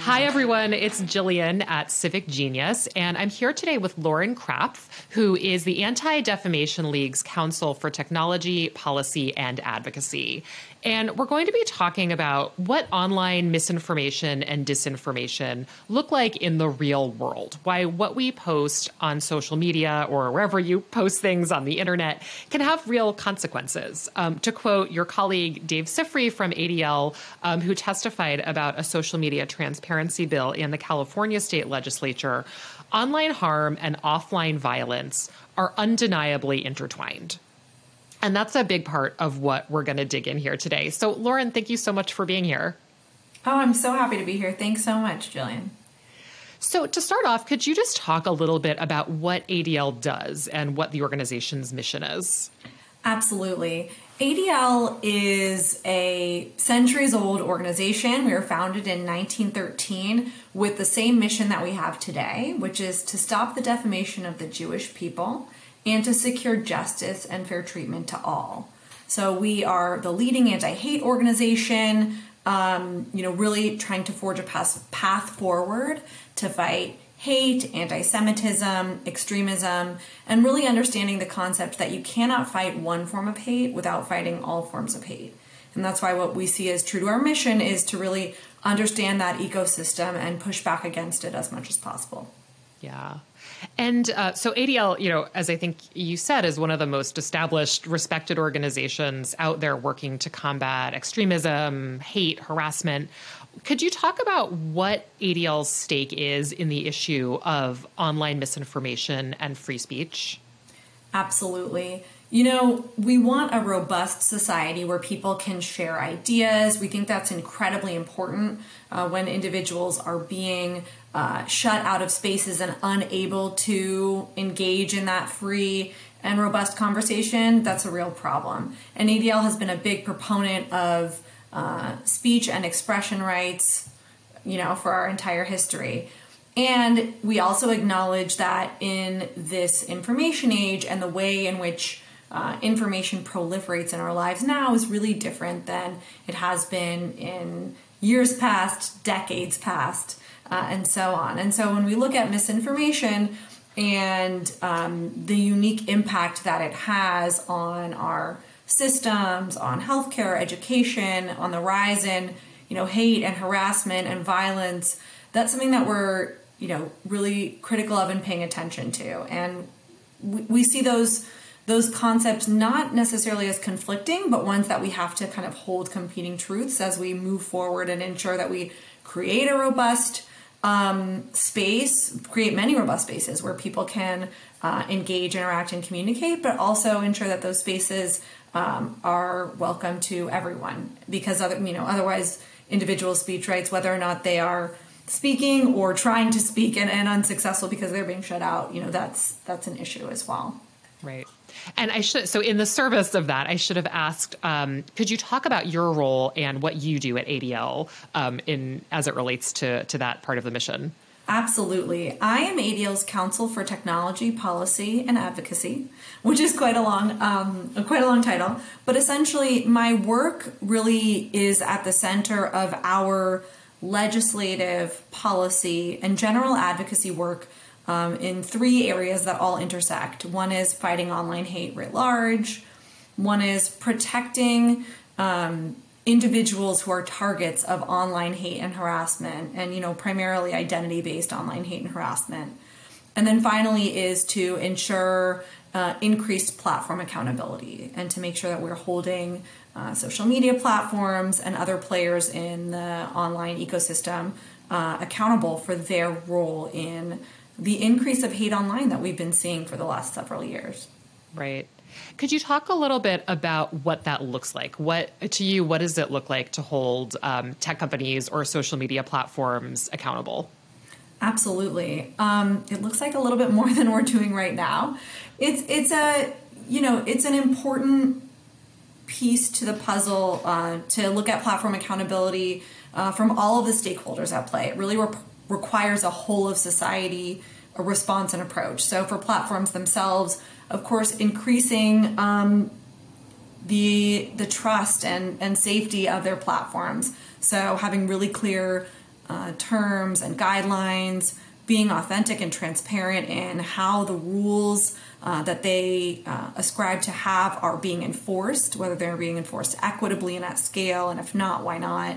Hi, everyone. It's Jillian at Civic Genius, and I'm here today with Lauren Krapf, who is the Anti Defamation League's Counsel for Technology, Policy, and Advocacy. And we're going to be talking about what online misinformation and disinformation look like in the real world. Why what we post on social media or wherever you post things on the internet can have real consequences. Um, to quote your colleague Dave Sifry from ADL, um, who testified about a social media transparency bill in the California state legislature, online harm and offline violence are undeniably intertwined. And that's a big part of what we're going to dig in here today. So, Lauren, thank you so much for being here. Oh, I'm so happy to be here. Thanks so much, Jillian. So, to start off, could you just talk a little bit about what ADL does and what the organization's mission is? Absolutely. ADL is a centuries old organization. We were founded in 1913 with the same mission that we have today, which is to stop the defamation of the Jewish people and to secure justice and fair treatment to all. So we are the leading anti-hate organization, um, you know, really trying to forge a path forward to fight hate, anti-Semitism, extremism, and really understanding the concept that you cannot fight one form of hate without fighting all forms of hate. And that's why what we see as true to our mission is to really understand that ecosystem and push back against it as much as possible. Yeah. And uh, so ADL, you know, as I think you said, is one of the most established, respected organizations out there working to combat extremism, hate, harassment. Could you talk about what ADL's stake is in the issue of online misinformation and free speech? Absolutely. You know, we want a robust society where people can share ideas. We think that's incredibly important uh, when individuals are being uh, shut out of spaces and unable to engage in that free and robust conversation. That's a real problem. And ADL has been a big proponent of uh, speech and expression rights, you know, for our entire history. And we also acknowledge that in this information age and the way in which uh, information proliferates in our lives now is really different than it has been in years past, decades past, uh, and so on. And so when we look at misinformation and um, the unique impact that it has on our systems, on healthcare, education, on the rise in you know hate and harassment and violence, that's something that we're you know really critical of and paying attention to. And we, we see those those concepts not necessarily as conflicting, but ones that we have to kind of hold competing truths as we move forward and ensure that we create a robust um, space, create many robust spaces where people can uh, engage, interact, and communicate, but also ensure that those spaces um, are welcome to everyone. Because other, you know, otherwise, individual speech rights, whether or not they are speaking or trying to speak and, and unsuccessful because they're being shut out, you know, that's that's an issue as well. Right. And I should, so in the service of that, I should have asked, um, could you talk about your role and what you do at ADL um, in as it relates to to that part of the mission? Absolutely. I am ADL's Counsel for Technology, Policy, and Advocacy, which is quite a long, um, quite a long title. But essentially, my work really is at the center of our legislative, policy, and general advocacy work um, in three areas that all intersect. One is fighting online hate writ large, one is protecting um, individuals who are targets of online hate and harassment, and you know, primarily identity based online hate and harassment. And then finally, is to ensure uh, increased platform accountability and to make sure that we're holding uh, social media platforms and other players in the online ecosystem uh, accountable for their role in the increase of hate online that we've been seeing for the last several years. Right. Could you talk a little bit about what that looks like? What to you, what does it look like to hold um, tech companies or social media platforms accountable? Absolutely. Um, it looks like a little bit more than we're doing right now. It's it's a you know it's an important piece to the puzzle uh, to look at platform accountability uh, from all of the stakeholders at play. It really re- requires a whole of society a response and approach. So for platforms themselves, of course, increasing um, the the trust and and safety of their platforms. So having really clear uh, terms and guidelines, being authentic and transparent in how the rules uh, that they uh, ascribe to have are being enforced, whether they're being enforced equitably and at scale, and if not, why not?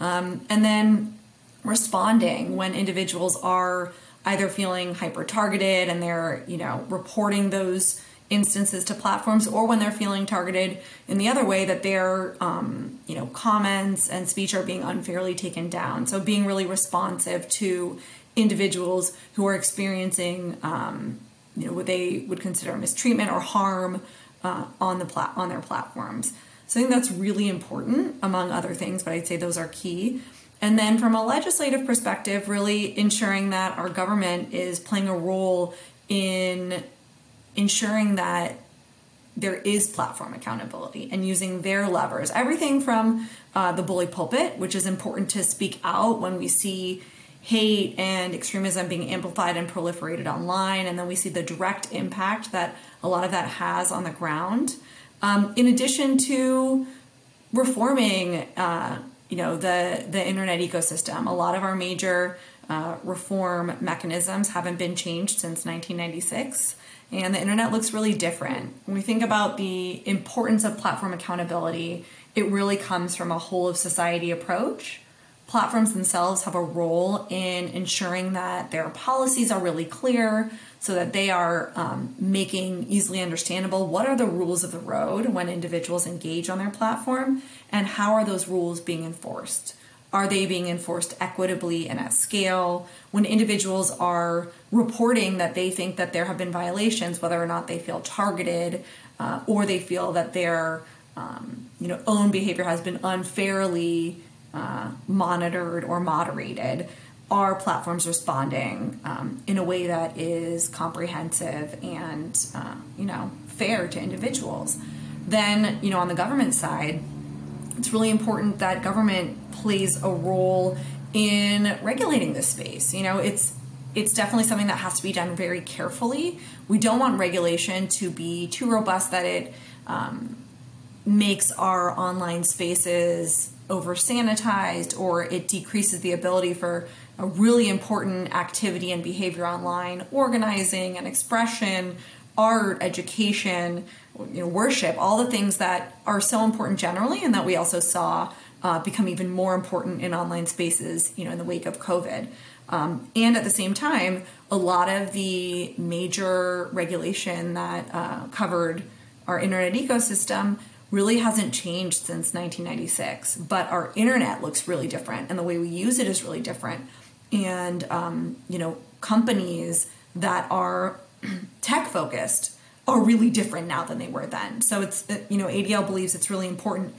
Um, and then responding when individuals are either feeling hyper targeted and they're you know reporting those instances to platforms or when they're feeling targeted in the other way that their um, you know comments and speech are being unfairly taken down. So being really responsive to individuals who are experiencing um, you know what they would consider mistreatment or harm uh, on the plat- on their platforms. So i think that's really important among other things but i'd say those are key and then from a legislative perspective really ensuring that our government is playing a role in ensuring that there is platform accountability and using their levers. Everything from uh, the bully pulpit, which is important to speak out when we see hate and extremism being amplified and proliferated online, and then we see the direct impact that a lot of that has on the ground. Um, in addition to reforming, uh, you know, the the internet ecosystem, a lot of our major uh, reform mechanisms haven't been changed since 1996 and the internet looks really different. When we think about the importance of platform accountability, it really comes from a whole of society approach. Platforms themselves have a role in ensuring that their policies are really clear so that they are um, making easily understandable what are the rules of the road when individuals engage on their platform and how are those rules being enforced. Are they being enforced equitably and at scale? When individuals are reporting that they think that there have been violations, whether or not they feel targeted uh, or they feel that their um, you know own behavior has been unfairly uh, monitored or moderated, are platforms responding um, in a way that is comprehensive and uh, you know fair to individuals? Then you know on the government side it's really important that government plays a role in regulating this space. You know, it's it's definitely something that has to be done very carefully. We don't want regulation to be too robust that it um, makes our online spaces over sanitized or it decreases the ability for a really important activity and behavior online, organizing and expression, art, education, you know, worship, all the things that are so important generally, and that we also saw uh, become even more important in online spaces, you know, in the wake of COVID. Um, and at the same time, a lot of the major regulation that uh, covered our internet ecosystem really hasn't changed since 1996. But our internet looks really different, and the way we use it is really different. And um, you know, companies that are tech focused are really different now than they were then. So it's uh, you know ADL believes it's really important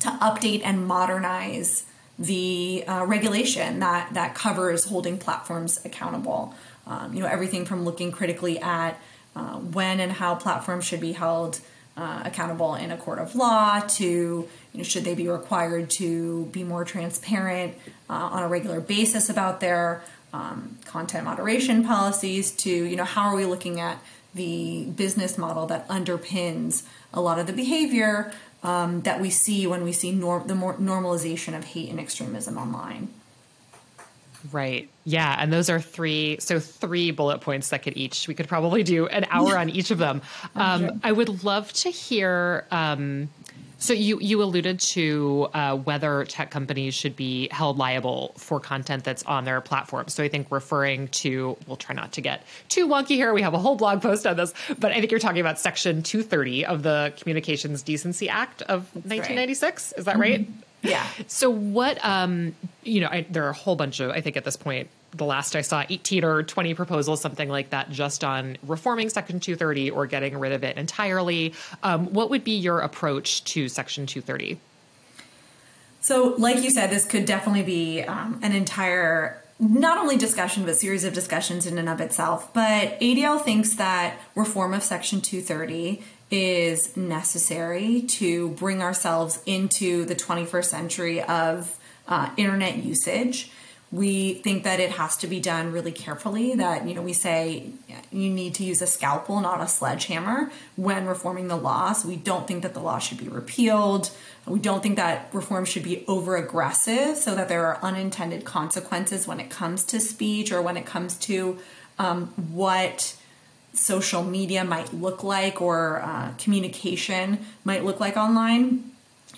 to update and modernize the uh, regulation that that covers holding platforms accountable. Um, you know everything from looking critically at uh, when and how platforms should be held uh, accountable in a court of law to you know should they be required to be more transparent uh, on a regular basis about their um, content moderation policies to you know how are we looking at the business model that underpins a lot of the behavior um, that we see when we see nor- the more normalization of hate and extremism online. Right. Yeah. And those are three, so three bullet points that could each, we could probably do an hour on each of them. Um, I would love to hear um, so you you alluded to uh, whether tech companies should be held liable for content that's on their platform. So I think referring to we'll try not to get too wonky here. We have a whole blog post on this, but I think you're talking about Section 230 of the Communications Decency Act of that's 1996. Right. Is that right? Mm-hmm. Yeah. So what um you know I, there are a whole bunch of I think at this point the last I saw 18 or 20 proposals, something like that, just on reforming Section 230 or getting rid of it entirely. Um, what would be your approach to Section 230? So, like you said, this could definitely be um, an entire not only discussion but series of discussions in and of itself. But ADL thinks that reform of Section 230 is necessary to bring ourselves into the 21st century of uh, internet usage We think that it has to be done really carefully, that, you know, we say you need to use a scalpel, not a sledgehammer, when reforming the law. So we don't think that the law should be repealed. We don't think that reform should be over aggressive so that there are unintended consequences when it comes to speech or when it comes to um, what social media might look like or uh, communication might look like online.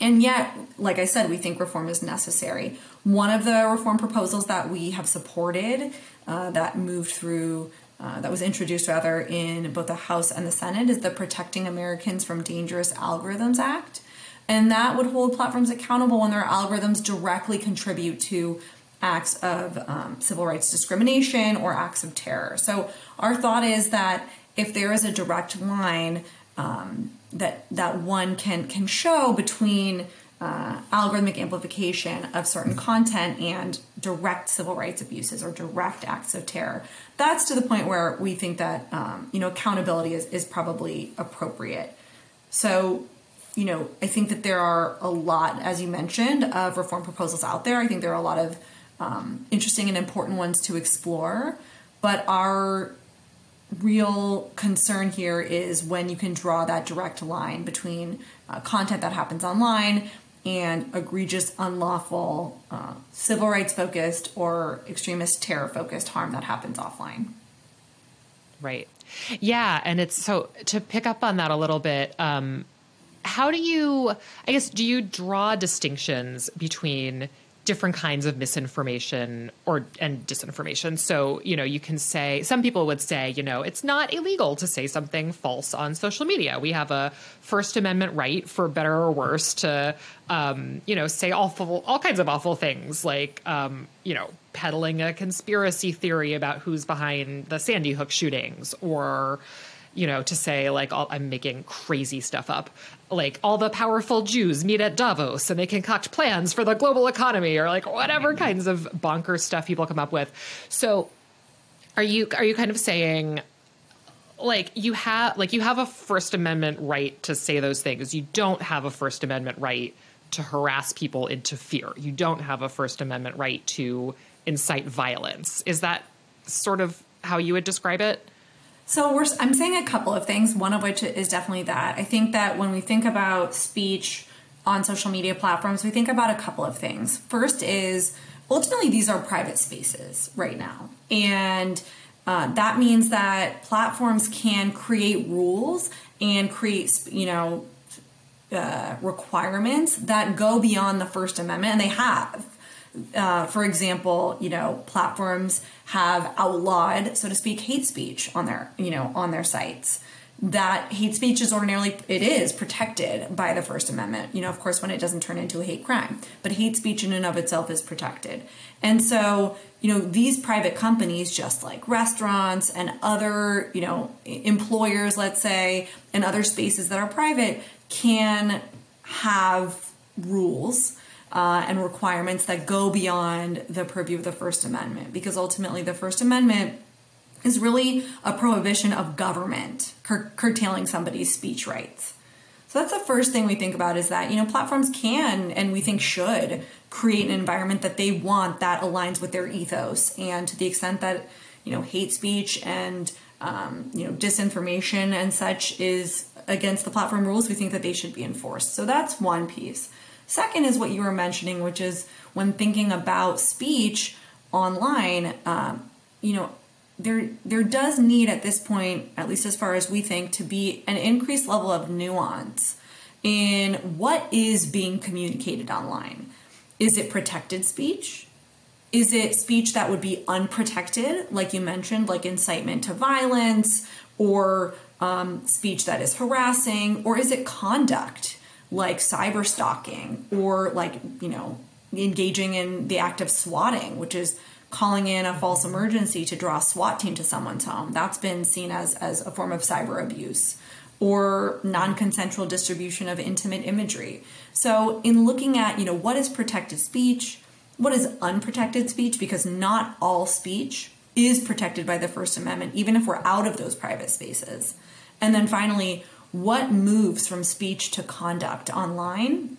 And yet, like I said, we think reform is necessary. One of the reform proposals that we have supported uh, that moved through, uh, that was introduced rather in both the House and the Senate, is the Protecting Americans from Dangerous Algorithms Act. And that would hold platforms accountable when their algorithms directly contribute to acts of um, civil rights discrimination or acts of terror. So, our thought is that if there is a direct line um, that that one can can show between uh, algorithmic amplification of certain content and direct civil rights abuses or direct acts of terror. That's to the point where we think that um, you know accountability is, is probably appropriate. So, you know, I think that there are a lot, as you mentioned, of reform proposals out there. I think there are a lot of um, interesting and important ones to explore. But our real concern here is when you can draw that direct line between uh, content that happens online and egregious, unlawful, uh, civil rights focused or extremist terror focused harm that happens offline. Right. Yeah. And it's so to pick up on that a little bit, um, how do you, I guess, do you draw distinctions between different kinds of misinformation or and disinformation. So, you know, you can say some people would say, you know, it's not illegal to say something false on social media. We have a First Amendment right, for better or worse, to um, you know, say awful all kinds of awful things like um, you know, peddling a conspiracy theory about who's behind the Sandy Hook shootings or you know, to say like all, I'm making crazy stuff up, like all the powerful Jews meet at Davos and they concoct plans for the global economy, or like whatever kinds of bonkers stuff people come up with. So, are you are you kind of saying? like you have like you have a first amendment right to say those things you don't have a first amendment right to harass people into fear you don't have a first amendment right to incite violence is that sort of how you would describe it so we're, I'm saying a couple of things, one of which is definitely that. I think that when we think about speech on social media platforms, we think about a couple of things. First is ultimately these are private spaces right now. And uh, that means that platforms can create rules and create, you know, uh, requirements that go beyond the First Amendment, and they have uh, for example, you know, platforms have outlawed, so to speak, hate speech on their, you know, on their sites. That hate speech is ordinarily it is protected by the First Amendment. You know, of course, when it doesn't turn into a hate crime, but hate speech in and of itself is protected. And so, you know, these private companies, just like restaurants and other, you know, employers, let's say, and other spaces that are private, can have rules uh, and requirements that go beyond the purview of the First Amendment, because ultimately the First Amendment is really a prohibition of government cur- curtailing somebody's speech rights. So that's the first thing we think about is that, you know, platforms can and we think should create an environment that they want that aligns with their ethos. And to the extent that, you know, hate speech and, um, you know, disinformation and such is against the platform rules, we think that they should be enforced. So that's one piece. Second is what you were mentioning, which is when thinking about speech online, um, you know, there there does need at this point, at least as far as we think, to be an increased level of nuance in what is being communicated online. Is it protected speech? Is it speech that would be unprotected, like you mentioned, like incitement to violence or um, speech that is harassing? Or is it conduct? Like cyber stalking or like, you know, engaging in the act of swatting, which is calling in a false emergency to draw a SWAT team to someone's home. That's been seen as, as a form of cyber abuse or non-consensual distribution of intimate imagery. So in looking at, you know, what is protected speech, what is unprotected speech because not all speech is protected by the First Amendment even if we're out of those private spaces. And then finally, what moves from speech to conduct online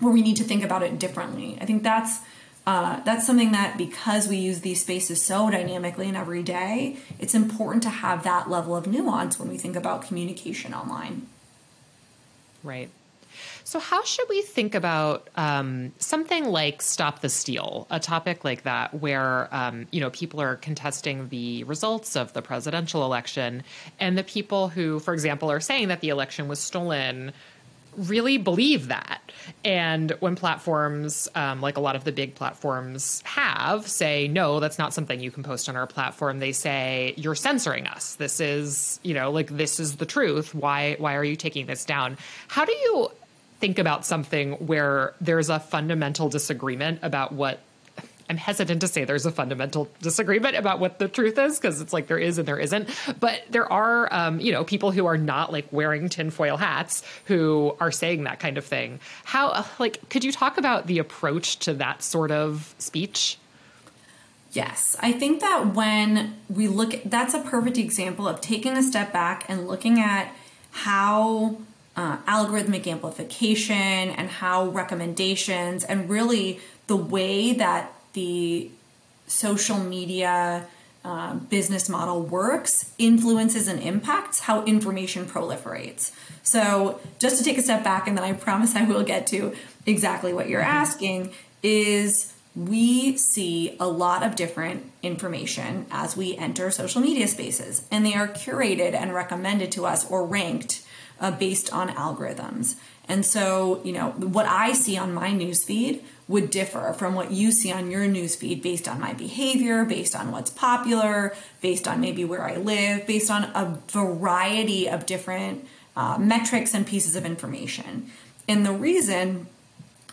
where we need to think about it differently. I think that's uh, that's something that because we use these spaces so dynamically and every day, it's important to have that level of nuance when we think about communication online. Right. So, how should we think about um, something like "Stop the Steal"? A topic like that, where um, you know people are contesting the results of the presidential election, and the people who, for example, are saying that the election was stolen really believe that. And when platforms, um, like a lot of the big platforms have, say, no, that's not something you can post on our platform, they say, you're censoring us. This is, you know, like this is the truth. Why, why are you taking this down? How do you think about something where there's a fundamental disagreement about what I'm hesitant to say there's a fundamental disagreement about what the truth is because it's like there is and there isn't. But there are, um, you know, people who are not like wearing tinfoil hats who are saying that kind of thing. How, like, could you talk about the approach to that sort of speech? Yes, I think that when we look, at, that's a perfect example of taking a step back and looking at how uh, algorithmic amplification and how recommendations and really the way that the social media uh, business model works influences and impacts how information proliferates. So, just to take a step back, and then I promise I will get to exactly what you're asking, is we see a lot of different information as we enter social media spaces, and they are curated and recommended to us or ranked uh, based on algorithms. And so, you know, what I see on my newsfeed would differ from what you see on your newsfeed based on my behavior, based on what's popular, based on maybe where I live, based on a variety of different uh, metrics and pieces of information. And the reason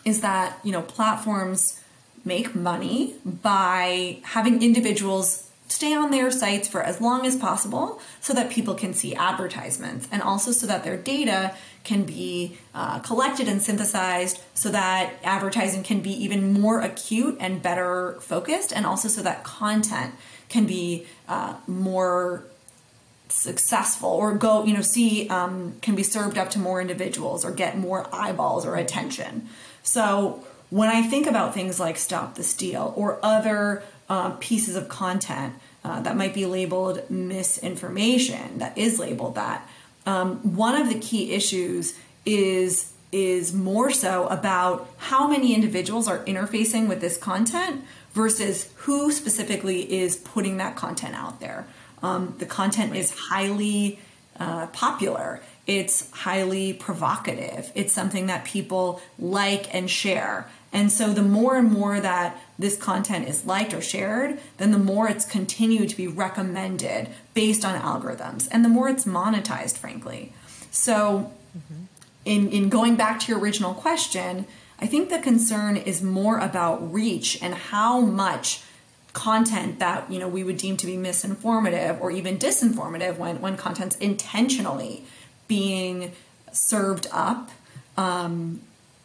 is that, you know, platforms make money by having individuals stay on their sites for as long as possible so that people can see advertisements and also so that their data can be uh, collected and synthesized so that advertising can be even more acute and better focused, and also so that content can be uh, more successful or go, you know, see, um, can be served up to more individuals or get more eyeballs or attention. So when I think about things like Stop the Steal or other uh, pieces of content uh, that might be labeled misinformation, that is labeled that, um, one of the key issues is is more so about how many individuals are interfacing with this content versus who specifically is putting that content out there. Um, the content is highly uh, popular. It's highly provocative. It's something that people like and share. And so the more and more that this content is liked or shared, then the more it's continued to be recommended based on algorithms and the more it's monetized, frankly. So, mm-hmm. in, in going back to your original question, I think the concern is more about reach and how much content that you know we would deem to be misinformative or even disinformative when when content's intentionally being served up um,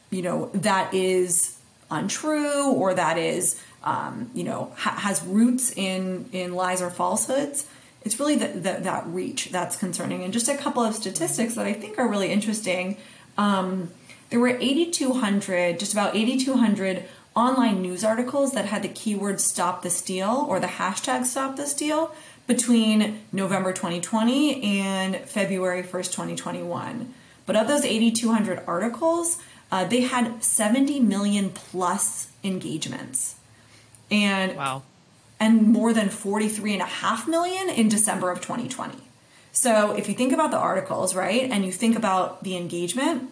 you know that is untrue or that is um, you know ha- has roots in in lies or falsehoods it's really the, that reach that's concerning. And just a couple of statistics that i think are really interesting. Um, there were 8200 just about 8200 online news articles that had the keyword stop the steal or the hashtag stop the steal between november 2020 and february 1st 2021 but of those 8200 articles uh, they had 70 million plus engagements. And wow. And more than 43 and a half million in December of 2020. So if you think about the articles, right, and you think about the engagement,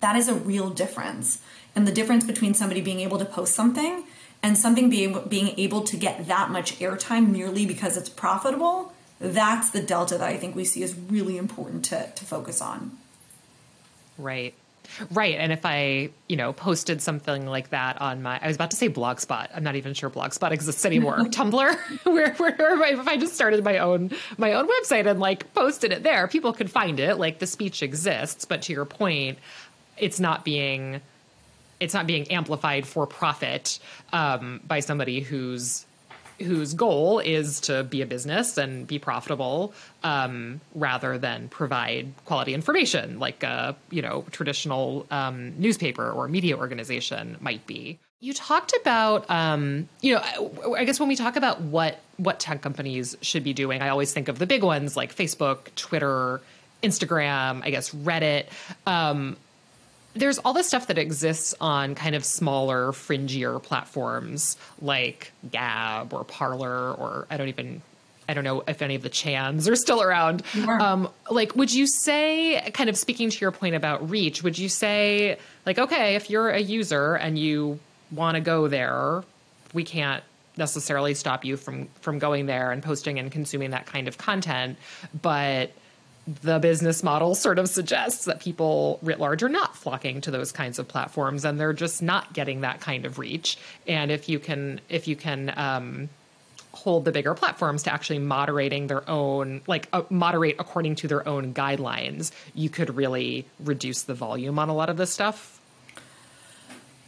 that is a real difference. And the difference between somebody being able to post something and something being being able to get that much airtime merely because it's profitable, that's the delta that I think we see is really important to, to focus on. Right. Right. And if I, you know, posted something like that on my, I was about to say Blogspot. I'm not even sure Blogspot exists anymore. Tumblr, where, where, if I just started my own, my own website and like posted it there, people could find it. Like the speech exists. But to your point, it's not being, it's not being amplified for profit um, by somebody who's whose goal is to be a business and be profitable um, rather than provide quality information like a you know traditional um, newspaper or media organization might be You talked about, um, you know, I guess when we talk about what what tech companies should be doing, I always think of the big ones like Facebook, Twitter, Instagram, I guess Reddit. There's all this stuff that exists on kind of smaller, fringier platforms like Gab or Parler, or I don't even I don't know if any of the Chans are still around. Um, like, would you say, kind of speaking to your point about reach, would you say, like, okay, if you're a user and you want to go there, we can't necessarily stop you from from going there and posting and consuming that kind of content, but the business model sort of suggests that people writ large are not flocking to those kinds of platforms and they're just not getting that kind of reach. And if you can if you can um, hold the bigger platforms to actually moderating their own like uh, moderate according to their own guidelines you could really reduce the volume on a lot of this stuff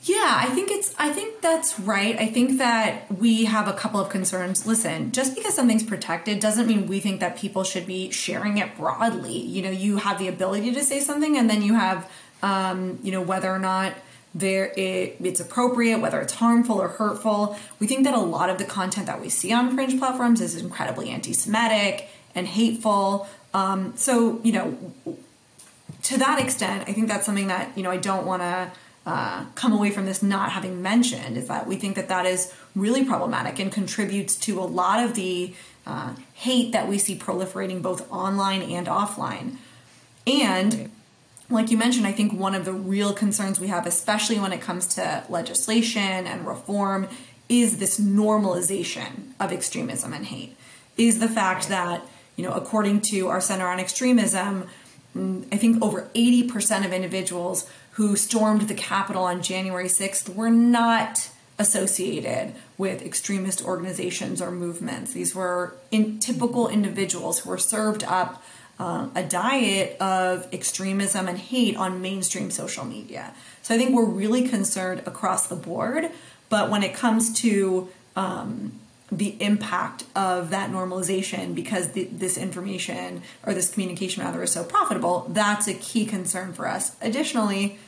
yeah, I think it's I think that's right. I think that we have a couple of concerns. Listen, just because something's protected doesn't mean we think that people should be sharing it broadly. You know, you have the ability to say something and then you have um, you know, whether or not there it, it's appropriate, whether it's harmful or hurtful. We think that a lot of the content that we see on fringe platforms is incredibly anti-Semitic and hateful. Um, so, you know, to that extent, I think that's something that you know I don't want to uh, come away from this not having mentioned is that we think that that is really problematic and contributes to a lot of the uh, hate that we see proliferating both online and offline. And like you mentioned, I think one of the real concerns we have, especially when it comes to legislation and reform, is this normalization of extremism and hate. Is the fact that, you know, according to our Center on Extremism, I think over 80% of individuals who stormed the Capitol on January 6th were not associated with extremist organizations or movements. These were in, typical individuals who were served up uh, a diet of extremism and hate on mainstream social media. So I think we're really concerned across the board. But when it comes to um, the impact of that normalization because the, this information or this communication rather is so profitable that's a key concern for us additionally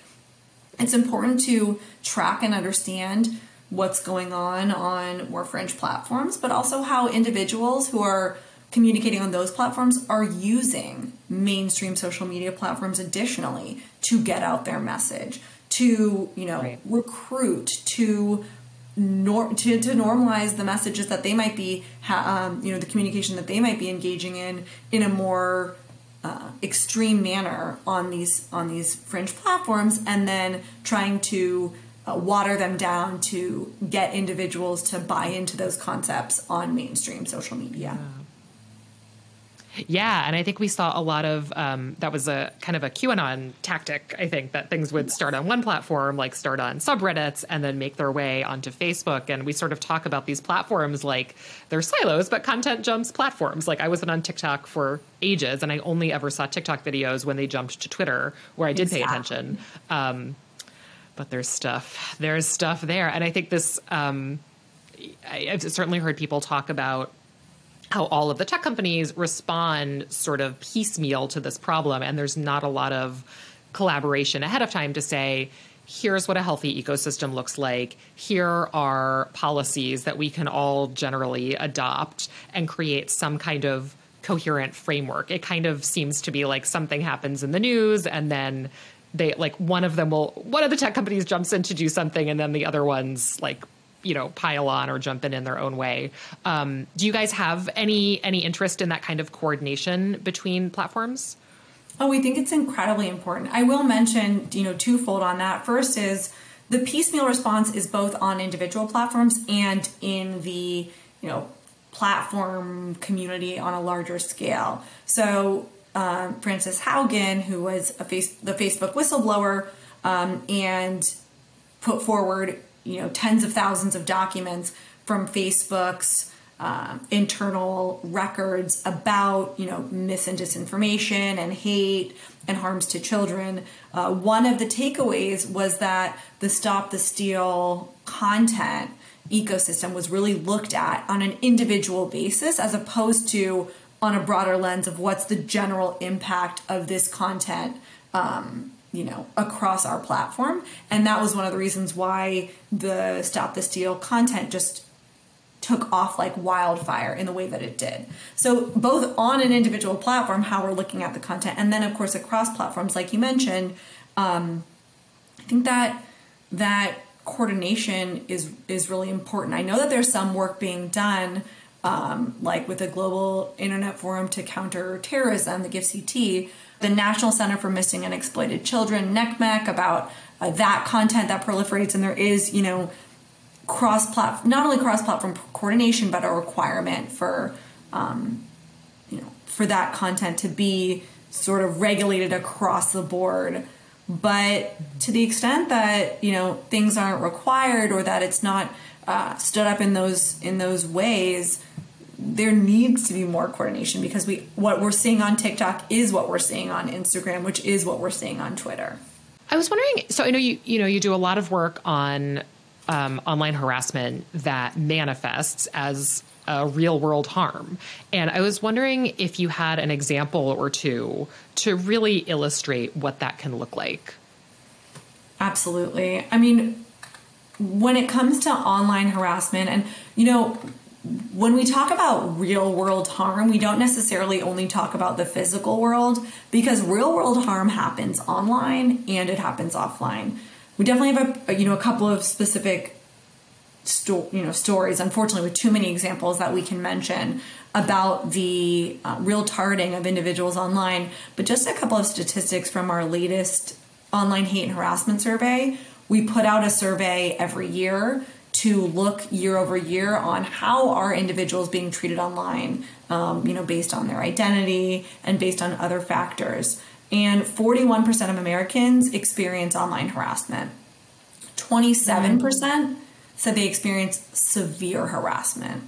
it's important to track and understand what's going on on more fringe platforms but also how individuals who are communicating on those platforms are using mainstream social media platforms additionally to get out their message to you know right. recruit to to, to normalize the messages that they might be, ha- um, you know, the communication that they might be engaging in in a more uh, extreme manner on these on these fringe platforms, and then trying to uh, water them down to get individuals to buy into those concepts on mainstream social media. Yeah. Yeah, and I think we saw a lot of um, that was a kind of a QAnon tactic. I think that things would start on one platform, like start on subreddits, and then make their way onto Facebook. And we sort of talk about these platforms like they're silos, but content jumps platforms. Like I wasn't on TikTok for ages, and I only ever saw TikTok videos when they jumped to Twitter, where I did exactly. pay attention. Um, but there's stuff. There's stuff there, and I think this. Um, I, I've certainly heard people talk about how all of the tech companies respond sort of piecemeal to this problem. And there's not a lot of collaboration ahead of time to say here's what a healthy ecosystem looks like. Here are policies that we can all generally adopt and create some kind of coherent framework. It kind of seems to be like something happens in the news and then they like one of them will one of the tech companies jumps in to do something and then the other ones like you know pile on or jump in in their own way. Um, do you guys have any any interest in that kind of coordination between platforms? Oh, we think it's incredibly important. I will mention, you know, twofold on that. First is the piecemeal response is both on individual platforms and in the, you know, platform community on a larger scale. So, um, Frances Haugen, who was a face, the Facebook whistleblower, um, and put forward you know tens of thousands of documents from Facebook's uh, internal records about you know mis and disinformation and hate and harms to children. Uh, one of the takeaways was that the Stop the Steal content ecosystem was really looked at on an individual basis as opposed to on a broader lens of what's the general impact of this content um, you know, across our platform. And that was one of the reasons why the Stop the Steal content just took off like wildfire in the way that it did. So both on an individual platform, how we're looking at the content, and then of course across platforms, like you mentioned, um, I think that that coordination is is really important. I know that there's some work being done, um, like with the Global Internet Forum to Counter Terrorism, the GIFCT, the National Center for Missing and Exploited Children, NCMEC, about uh, that content that proliferates, and there is, you know, cross platform, not only cross platform coordination, but a requirement for, um, you know, for that content to be sort of regulated across the board. But to the extent that you know things aren't required or that it's not uh, stood up in those in those ways, there needs to be more coordination because we what we're seeing on TikTok is what we're seeing on Instagram, which is what we're seeing on Twitter. I was wondering. So I know you you know you do a lot of work on um, online harassment that manifests as a real world harm. And I was wondering if you had an example or two to really illustrate what that can look like. Absolutely. I mean, when it comes to online harassment, and you know, when we talk about real world harm, we don't necessarily only talk about the physical world because real world harm happens online and it happens offline. We definitely have a you know a couple of specific sto- you know stories unfortunately with too many examples that we can mention about the uh, real targeting of individuals online but just a couple of statistics from our latest online hate and harassment survey we put out a survey every year to look year over year on how are individuals being treated online um, you know based on their identity and based on other factors and 41% of americans experience online harassment 27% said they experienced severe harassment.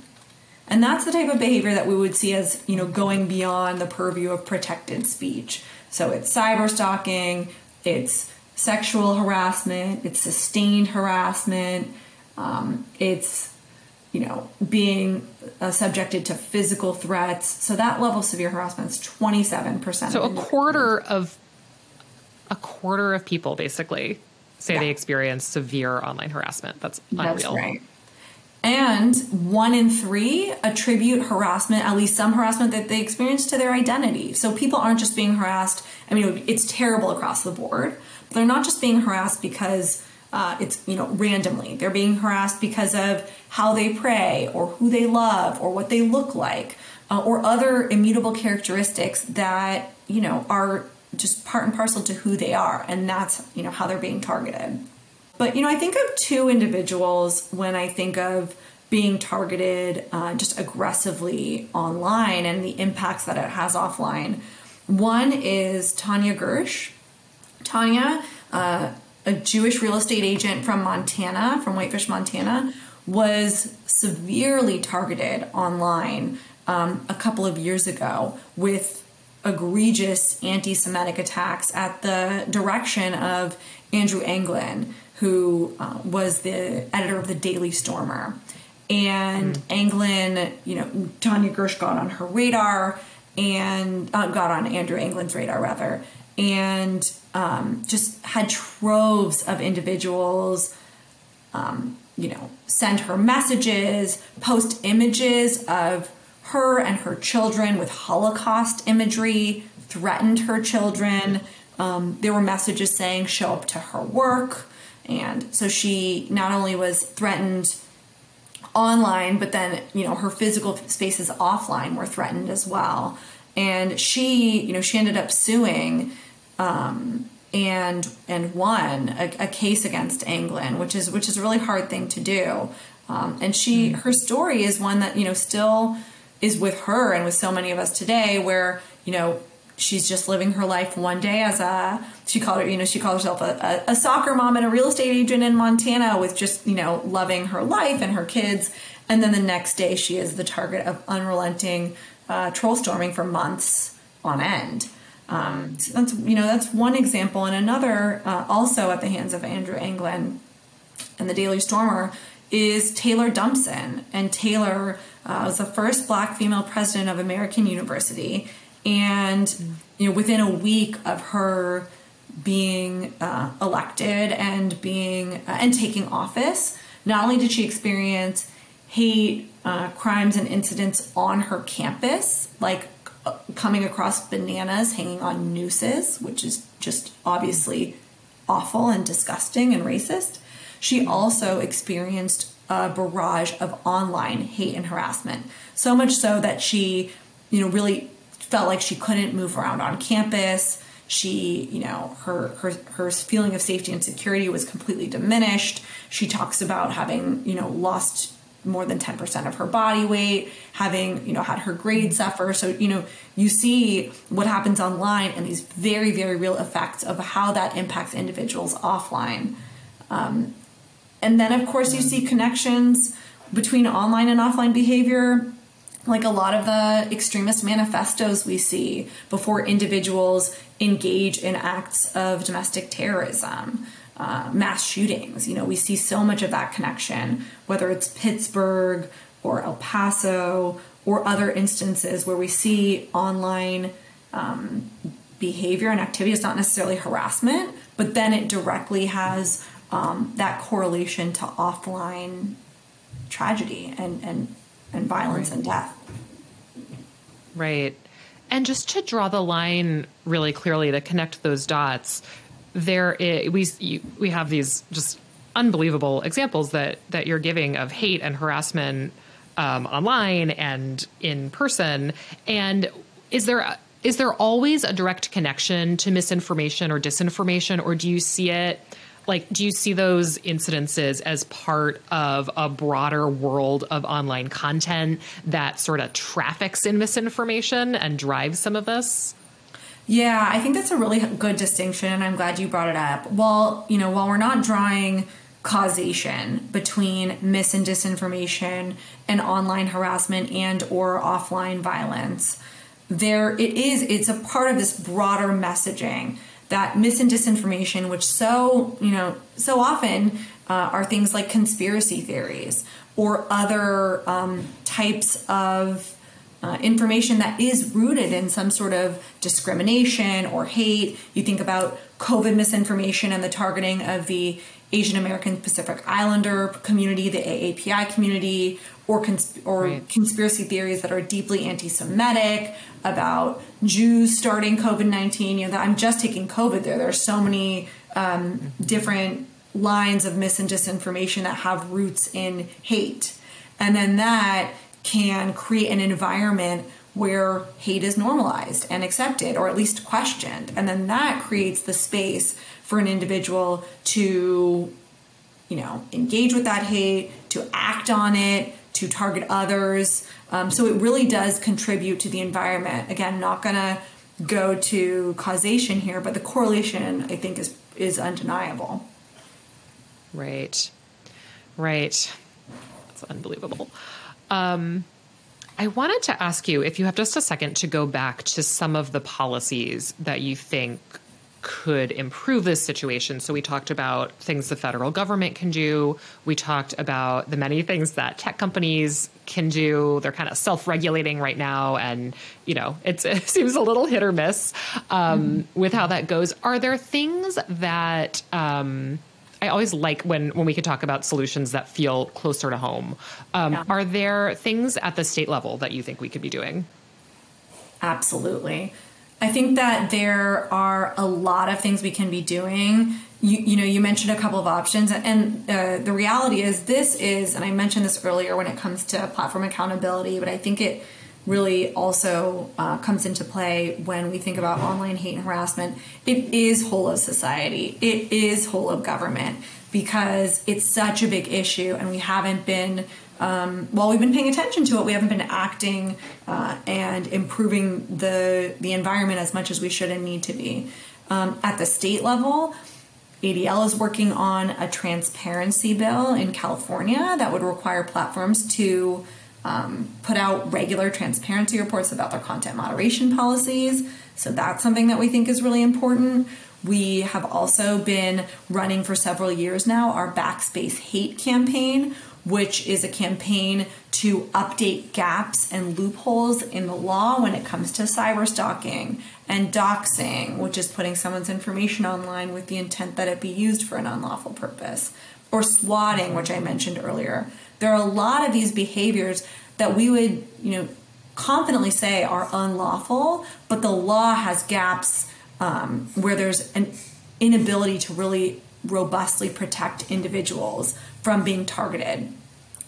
And that's the type of behavior that we would see as, you know, going beyond the purview of protected speech. So it's cyber stalking, it's sexual harassment, it's sustained harassment, um, it's, you know, being uh, subjected to physical threats. So that level of severe harassment is 27%. So a quarter of a quarter of people basically say yeah. they experience severe online harassment. That's unreal. That's right. And one in three attribute harassment, at least some harassment that they experience, to their identity. So people aren't just being harassed. I mean, it's terrible across the board. They're not just being harassed because uh, it's you know randomly. They're being harassed because of how they pray, or who they love, or what they look like, uh, or other immutable characteristics that you know are just part and parcel to who they are. And that's you know how they're being targeted. But you know i think of two individuals when i think of being targeted uh, just aggressively online and the impacts that it has offline. One is tanya gersh. Tanya uh, a jewish real estate agent from montana from whitefish montana was severely targeted online um, a couple of years ago with egregious anti Semitic attacks at the direction of Andrew Anglin, who uh, was the editor of the Daily Stormer. And mm. Anglin, you know, Tanya Gersh got on her radar and uh, got on Andrew Anglin's radar, rather, and um, just had troves of individuals, um, you know, send her messages, post images of her and her children with Holocaust imagery, threatened her children. Um, there were messages saying, show up to her work. And so she not only was threatened online, but then, you know, her physical spaces offline were threatened as well. And she, you know, she ended up suing um, and and won a, a, case against Anglin, which is which is a really hard thing to do. Um, and she, her story is one that you know still is with her and with so many of us today where you know she's just living her life one day as a she called her you know she called herself a, a, a, soccer mom and a real estate agent in montana with just you know loving her life and her kids. And then the next day she is the target of unrelenting uh, troll storming for months on end um, so that's you know that's one example and another uh, also at the hands of andrew anglin and the daily stormer is taylor dumpson and taylor uh, was the first black female president of American University. And, you know, within a week of her being uh, elected and being uh, and taking office. Not only did she experience hate uh, crimes and incidents on her campus, like coming across bananas hanging on nooses, which is just obviously awful and disgusting and racist. She also experienced a barrage of online hate and harassment. So much so that she, you know, really felt like she couldn't move around on campus. She, you know, her her her feeling of safety and security was completely diminished. She talks about having, you know, lost more than 10% of her body weight, having, you know, had her grades suffer. So, you know, you see what happens online and these very, very real effects of how that impacts individuals offline. Um, and then, of course, you see connections between online and offline behavior. Like a lot of the extremist manifestos we see before individuals engage in acts of domestic terrorism, uh, mass shootings. You know, we see so much of that connection, whether it's Pittsburgh or El Paso or other instances where we see online um, behavior and activity. It's not necessarily harassment, but then it directly has um, that correlation to offline tragedy and and and violence right. and death. Right. And just to draw the line really clearly to connect those dots, there is, we we have these just unbelievable examples that that you're giving of hate and harassment um, online and in person. And is there a, is there always a direct connection to misinformation or disinformation, or do you see it? like do you see those incidences as part of a broader world of online content that sort of traffics in misinformation and drives some of this yeah i think that's a really good distinction and i'm glad you brought it up. Well you know while we're not drawing causation between mis and disinformation and online harassment and or offline violence there it is it's a part of this broader messaging that mis and disinformation, which so you know so often uh, are things like conspiracy theories or other um, types of uh, information that is rooted in some sort of discrimination or hate. You think about COVID misinformation and the targeting of the Asian American Pacific Islander community, the AAPI community, or or right. conspiracy theories that are deeply anti-Semitic about Jews starting COVID nineteen. You know, that I'm just taking COVID there. There are so many um, different lines of mis and disinformation that have roots in hate, and then that can create an environment where hate is normalized and accepted or at least questioned and then that creates the space for an individual to you know engage with that hate to act on it to target others. Um, so it really does contribute to the environment. Again, not going to go to causation here, but the correlation I think is is undeniable. Right, right. That's unbelievable. Um, I wanted to ask you if you have just a second to go back to some of the policies that you think could improve this situation. So we talked about things the federal government can do. We talked about the many things that tech companies can do. They're kind of self-regulating right now, and you know it seems a little hit or miss um, mm-hmm. with how that goes. Are there things that um, I always like when when we could talk about solutions that feel closer to home? Um, yeah. Are there things at the state level that you think we could be doing? Absolutely. I think that there are a lot of things we can be doing. You, you know, you mentioned a couple of options, and uh, the reality is, this is, and I mentioned this earlier when it comes to platform accountability, but I think it really also uh, comes into play when we think about online hate and harassment. It is whole of society, it is whole of government because it's such a big issue, and we haven't been um, while we've been paying attention to it, we haven't been acting uh, and improving the the environment as much as we should and need to be. Um, at the state level, ADL is working on a transparency bill in California that would require platforms to um, put out regular transparency reports about their content moderation policies. So that's something that we think is really important. We have also been running for several years now our Backspace Hate campaign, which is a campaign to update gaps and loopholes in the law when it comes to cyber stalking and doxing, which is putting someone's information online with the intent that it be used for an unlawful purpose, or swatting, which I mentioned earlier. There are a lot of these behaviors that we would, you know, confidently say are unlawful, but the law has gaps um, where there's an inability to really robustly protect individuals from being targeted.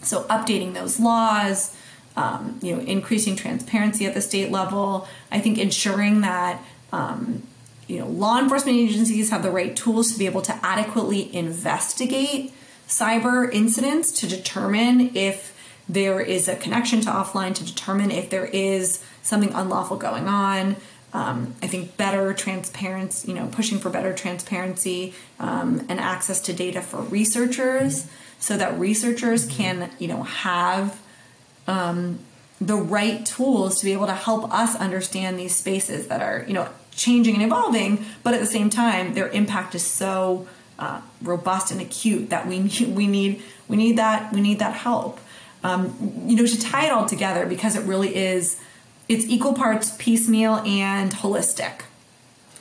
So, updating those laws, um, you know, increasing transparency at the state level. I think ensuring that um, you know law enforcement agencies have the right tools to be able to adequately investigate cyber incidents to determine if there is a connection to offline to determine if there is something unlawful going on. Um, I think better transparency, you know, pushing for better transparency um, and access to data for researchers so that researchers can, you know, have um, the right tools to be able to help us understand these spaces that are, you know, changing and evolving, but at the same time, their impact is so uh, robust and acute that we need, we need we need that we need that help. Um, you know, to tie it all together because it really is it's equal parts piecemeal and holistic.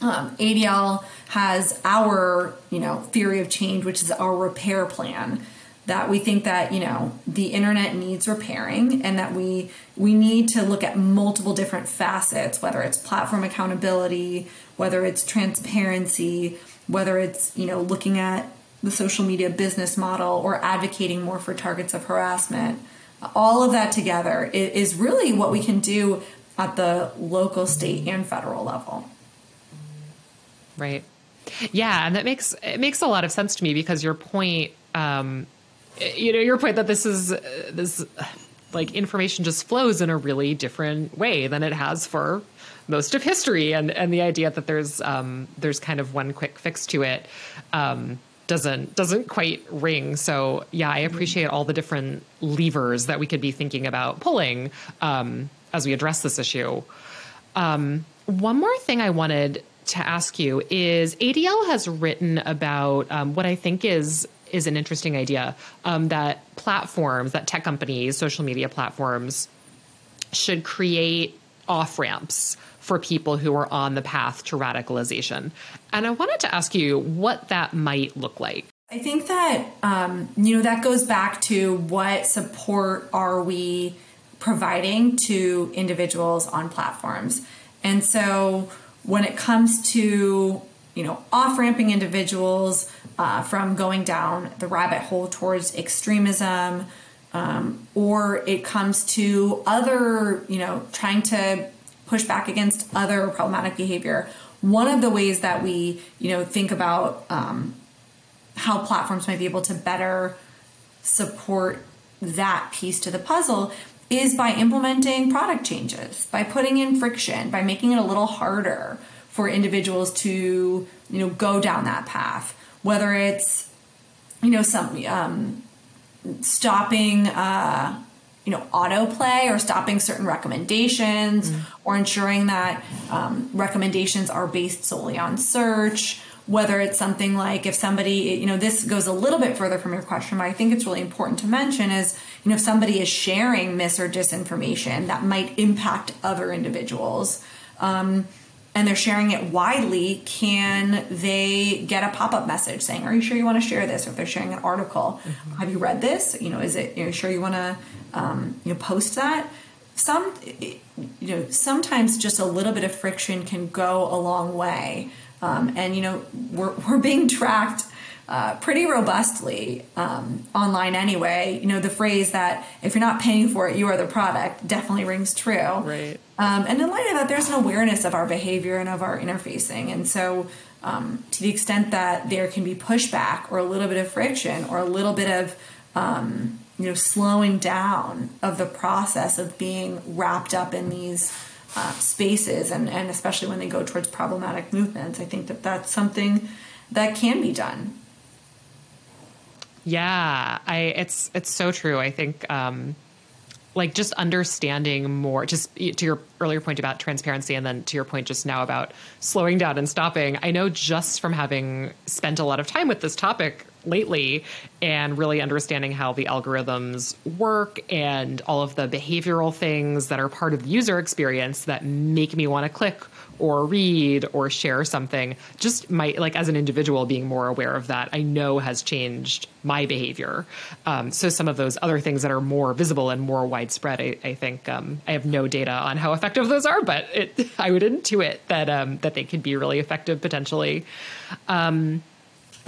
Um, ADL has our you know theory of change, which is our repair plan. That we think that you know the internet needs repairing, and that we we need to look at multiple different facets, whether it's platform accountability, whether it's transparency, whether it's you know looking at the social media business model or advocating more for targets of harassment all of that together is really what we can do at the local state and federal level. Right. Yeah and that makes it makes a lot of sense to me because your point um, you know your point that this is this like information just flows in a really different way than it has for most of history and and the idea that there's um, there's kind of one quick fix to it um, doesn't doesn't quite ring. So yeah i appreciate all the different levers that we could be thinking about pulling um, as we address this issue. Um, one more thing i wanted to ask you is adl has written about um, what i think is is an interesting idea um, that platforms that tech companies social media platforms should create off ramps for people who are on the path to radicalization. And I wanted to ask you what that might look like. I think that, um, you know, that goes back to what support are we providing to individuals on platforms. And so when it comes to, you know, off ramping individuals uh, from going down the rabbit hole towards extremism, um, or it comes to other, you know, trying to push back against other problematic behavior. One of the ways that we, you know, think about um, how platforms might be able to better support that piece to the puzzle is by implementing product changes, by putting in friction, by making it a little harder for individuals to, you know, go down that path. Whether it's, you know, some um, stopping. Uh, you know autoplay or stopping certain recommendations mm. or ensuring that um, recommendations are based solely on search whether it's something like if somebody you know this goes a little bit further from your question but i think it's really important to mention is you know if somebody is sharing mis or disinformation that might impact other individuals um, and they're sharing it widely, can they get a pop up message saying, "Are you sure you want to share this?" Or if they're sharing an article, mm-hmm. "Have you read this? You know, is it? Are you sure you want to um, you know post that?" Some you know sometimes just a little bit of friction can go a long way, um, and you know we're we're being tracked uh, pretty robustly um, online anyway. You know, the phrase that if you're not paying for it, you are the product definitely rings true. Right. Um, and in light of that, there's an awareness of our behavior and of our interfacing. And so, um, to the extent that there can be pushback or a little bit of friction or a little bit of um, you know slowing down of the process of being wrapped up in these uh, spaces and, and especially when they go towards problematic movements i think that that's something that can be done yeah, I it's it's so true. I think um, like just understanding more just to your earlier point about transparency and then to your point just now about slowing down and stopping i know just from having spent a lot of time with this topic lately and really understanding how the algorithms work and all of the behavioral things that are part of the user experience that make me want to click or read or share something just my like as an individual being more aware of that i know has changed my behavior um, so some of those other things that are more visible and more widespread i, I think um, i have no data on how effective those are but it, i would intuit that um, that they could be really effective potentially um,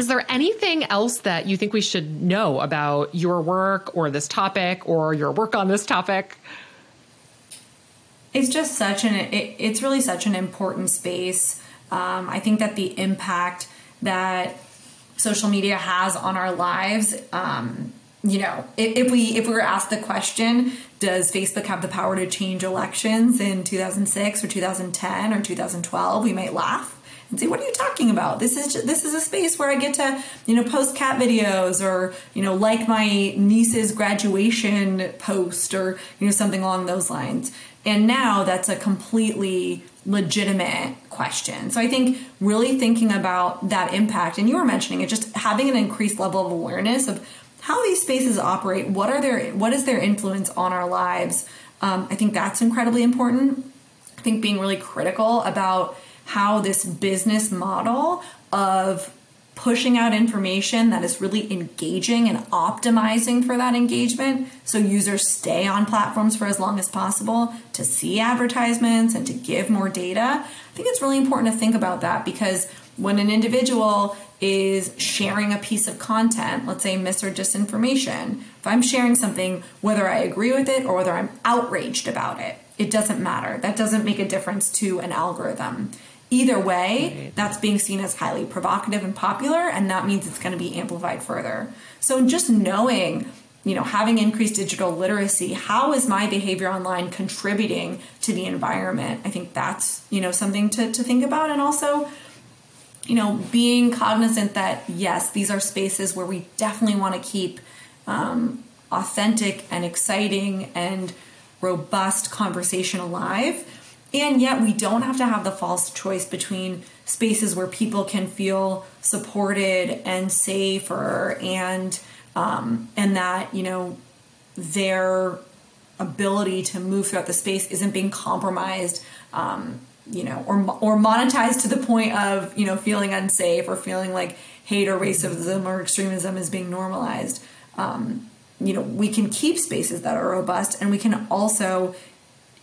is there anything else that you think we should know about your work or this topic or your work on this topic? It's just such an it, it's really such an important space. Um, I think that the impact that social media has on our lives, um, you know, if, if, we if we were asked the question, does Facebook have the power to change elections in 2006 or 2010 or 2012? We might laugh and say, "What are you talking about? This is just, this is a space where I get to you know post cat videos or you know like my niece's graduation post or you know something along those lines." And now that's a completely legitimate question. So I think really thinking about that impact, and you were mentioning it, just having an increased level of awareness of how these spaces operate, what are their what is their influence on our lives. Um, I think that's incredibly important. I think being really critical about how this business model of pushing out information that is really engaging and optimizing for that engagement so users stay on platforms for as long as possible to see advertisements and to give more data. I think it's really important to think about that because when an individual is sharing a piece of content, let's say mis or disinformation, if I'm sharing something, whether I agree with it or whether I'm outraged about it, it doesn't matter. That doesn't make a difference to an algorithm. Either way, that's being seen as highly provocative and popular, and that means it's going to be amplified further. So, just knowing, you know, having increased digital literacy, how is my behavior online contributing to the environment? I think that's, you know, something to, to think about. And also, you know, being cognizant that, yes, these are spaces where we definitely want to keep um, authentic and exciting and robust conversation alive and yet, we don't have to have the false choice between spaces where people can feel supported and safer, and um, and that you know their ability to move throughout the space isn't being compromised, um, you know, or or monetized to the point of you know feeling unsafe or feeling like hate or racism or extremism is being normalized. Um, you know, we can keep spaces that are robust, and we can also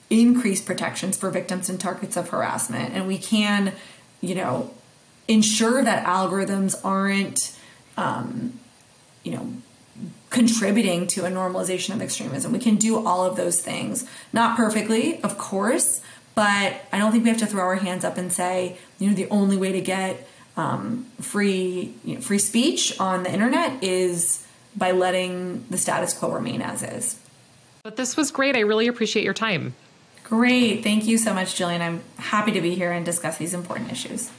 increase protections for victims and targets of harassment. And we can you know ensure that algorithms aren't um, you know contributing to a normalization of extremism. We can do all of those things. Not perfectly of course but i don't think we have to throw our hands up and say you know the only way to get um, free you know, free speech on the internet is by letting the status quo remain as is. But this was great. I really appreciate your time Great. Thank you so much, Jillian. I'm happy to be here and discuss these important issues.